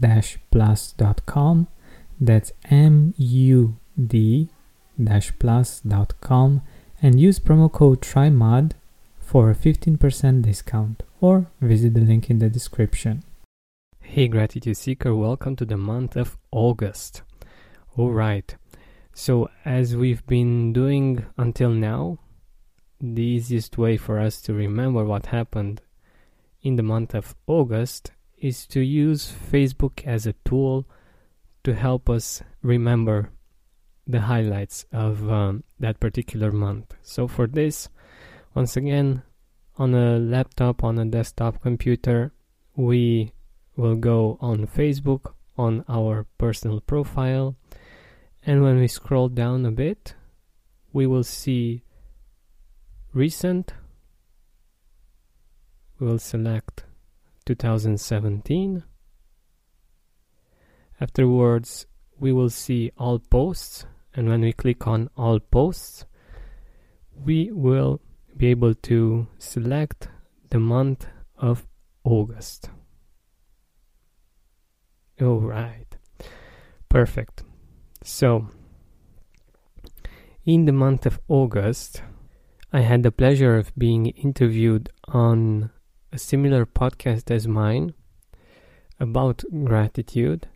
mood-plus.com. That's M U D plus.com and use promo code TRYMOD for a 15% discount or visit the link in the description. Hey Gratitude Seeker, welcome to the month of August. Alright, so as we've been doing until now, the easiest way for us to remember what happened in the month of August is to use Facebook as a tool to help us remember the highlights of um, that particular month. So for this, once again, on a laptop, on a desktop computer, we will go on Facebook on our personal profile. And when we scroll down a bit, we will see recent. We will select 2017. Afterwards, we will see all posts and when we click on all posts we will be able to select the month of August. All right, perfect. So, in the month of August, I had the pleasure of being interviewed on a similar podcast as mine about gratitude,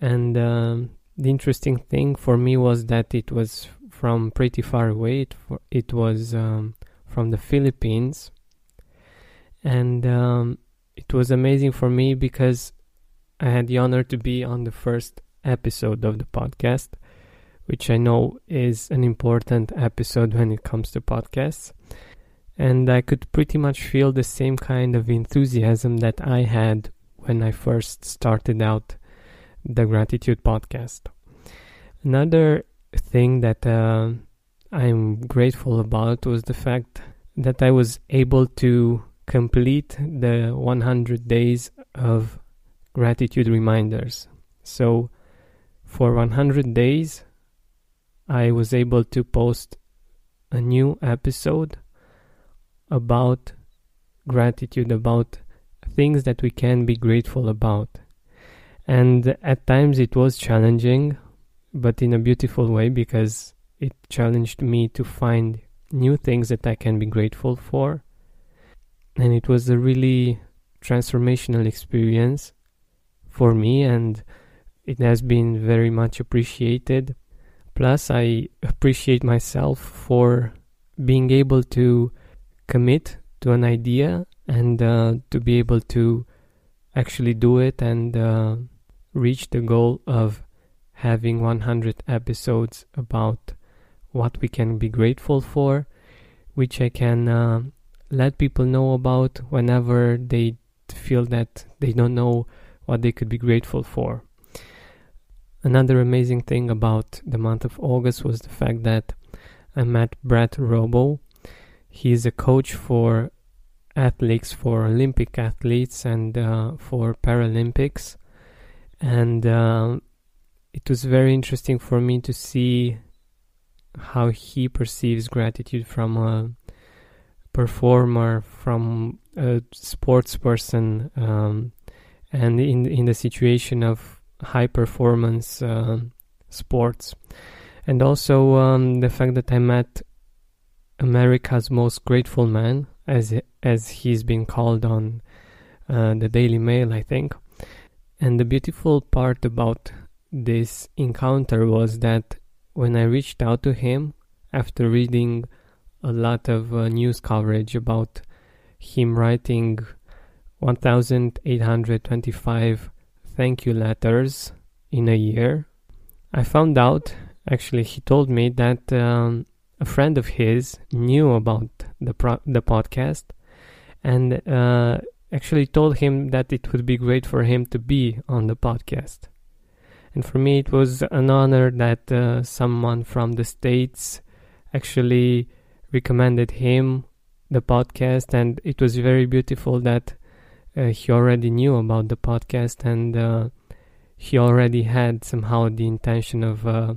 and um, the interesting thing for me was that it was from pretty far away. It, it was um, from the Philippines, and um, it was amazing for me because I had the honor to be on the first episode of the podcast, which I know is an important episode when it comes to podcasts. And I could pretty much feel the same kind of enthusiasm that I had when I first started out the Gratitude Podcast. Another thing that uh, I'm grateful about was the fact that I was able to complete the 100 days of gratitude reminders. So, for 100 days, I was able to post a new episode about gratitude, about things that we can be grateful about. And at times it was challenging, but in a beautiful way because it challenged me to find new things that I can be grateful for. And it was a really transformational experience for me, and it has been very much appreciated. Plus, I appreciate myself for being able to commit to an idea and uh, to be able to actually do it and uh, reach the goal of having 100 episodes about what we can be grateful for, which I can uh, let people know about whenever they feel that they don't know what they could be grateful for. Another amazing thing about the month of August was the fact that I met Brett Robo. He is a coach for athletes, for Olympic athletes, and uh, for Paralympics. And uh, it was very interesting for me to see how he perceives gratitude from a performer, from a sports person, um, and in in the situation of high performance uh, sports, and also um, the fact that I met America's most grateful man, as as he's been called on uh, the Daily Mail, I think. And the beautiful part about this encounter was that when I reached out to him after reading a lot of uh, news coverage about him writing 1825 thank you letters in a year, I found out actually he told me that um, a friend of his knew about the pro- the podcast and uh, actually told him that it would be great for him to be on the podcast. And for me, it was an honor that uh, someone from the States actually recommended him the podcast, and it was very beautiful that uh, he already knew about the podcast and uh, he already had somehow the intention of uh,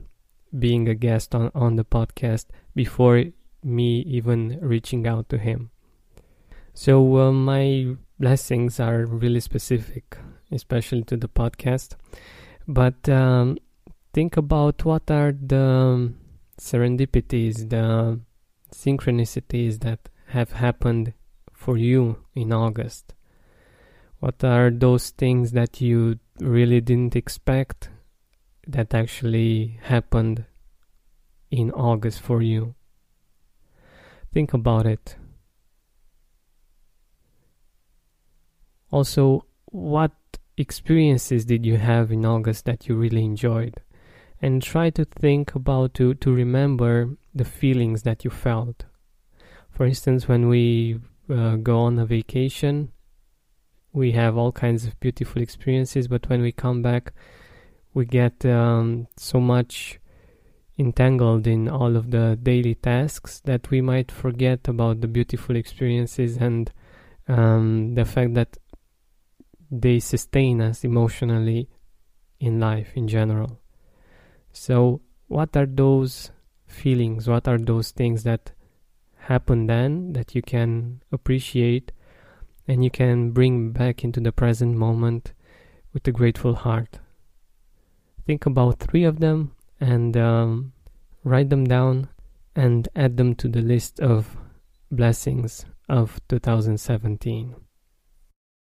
being a guest on, on the podcast before me even reaching out to him. So, uh, my blessings are really specific, especially to the podcast. But um, think about what are the serendipities, the synchronicities that have happened for you in August. What are those things that you really didn't expect that actually happened in August for you? Think about it. Also, what experiences did you have in August that you really enjoyed? And try to think about to, to remember the feelings that you felt. For instance, when we uh, go on a vacation, we have all kinds of beautiful experiences, but when we come back, we get um, so much entangled in all of the daily tasks that we might forget about the beautiful experiences and um, the fact that they sustain us emotionally in life in general. So, what are those feelings? What are those things that happen then that you can appreciate and you can bring back into the present moment with a grateful heart? Think about three of them and um, write them down and add them to the list of blessings of 2017.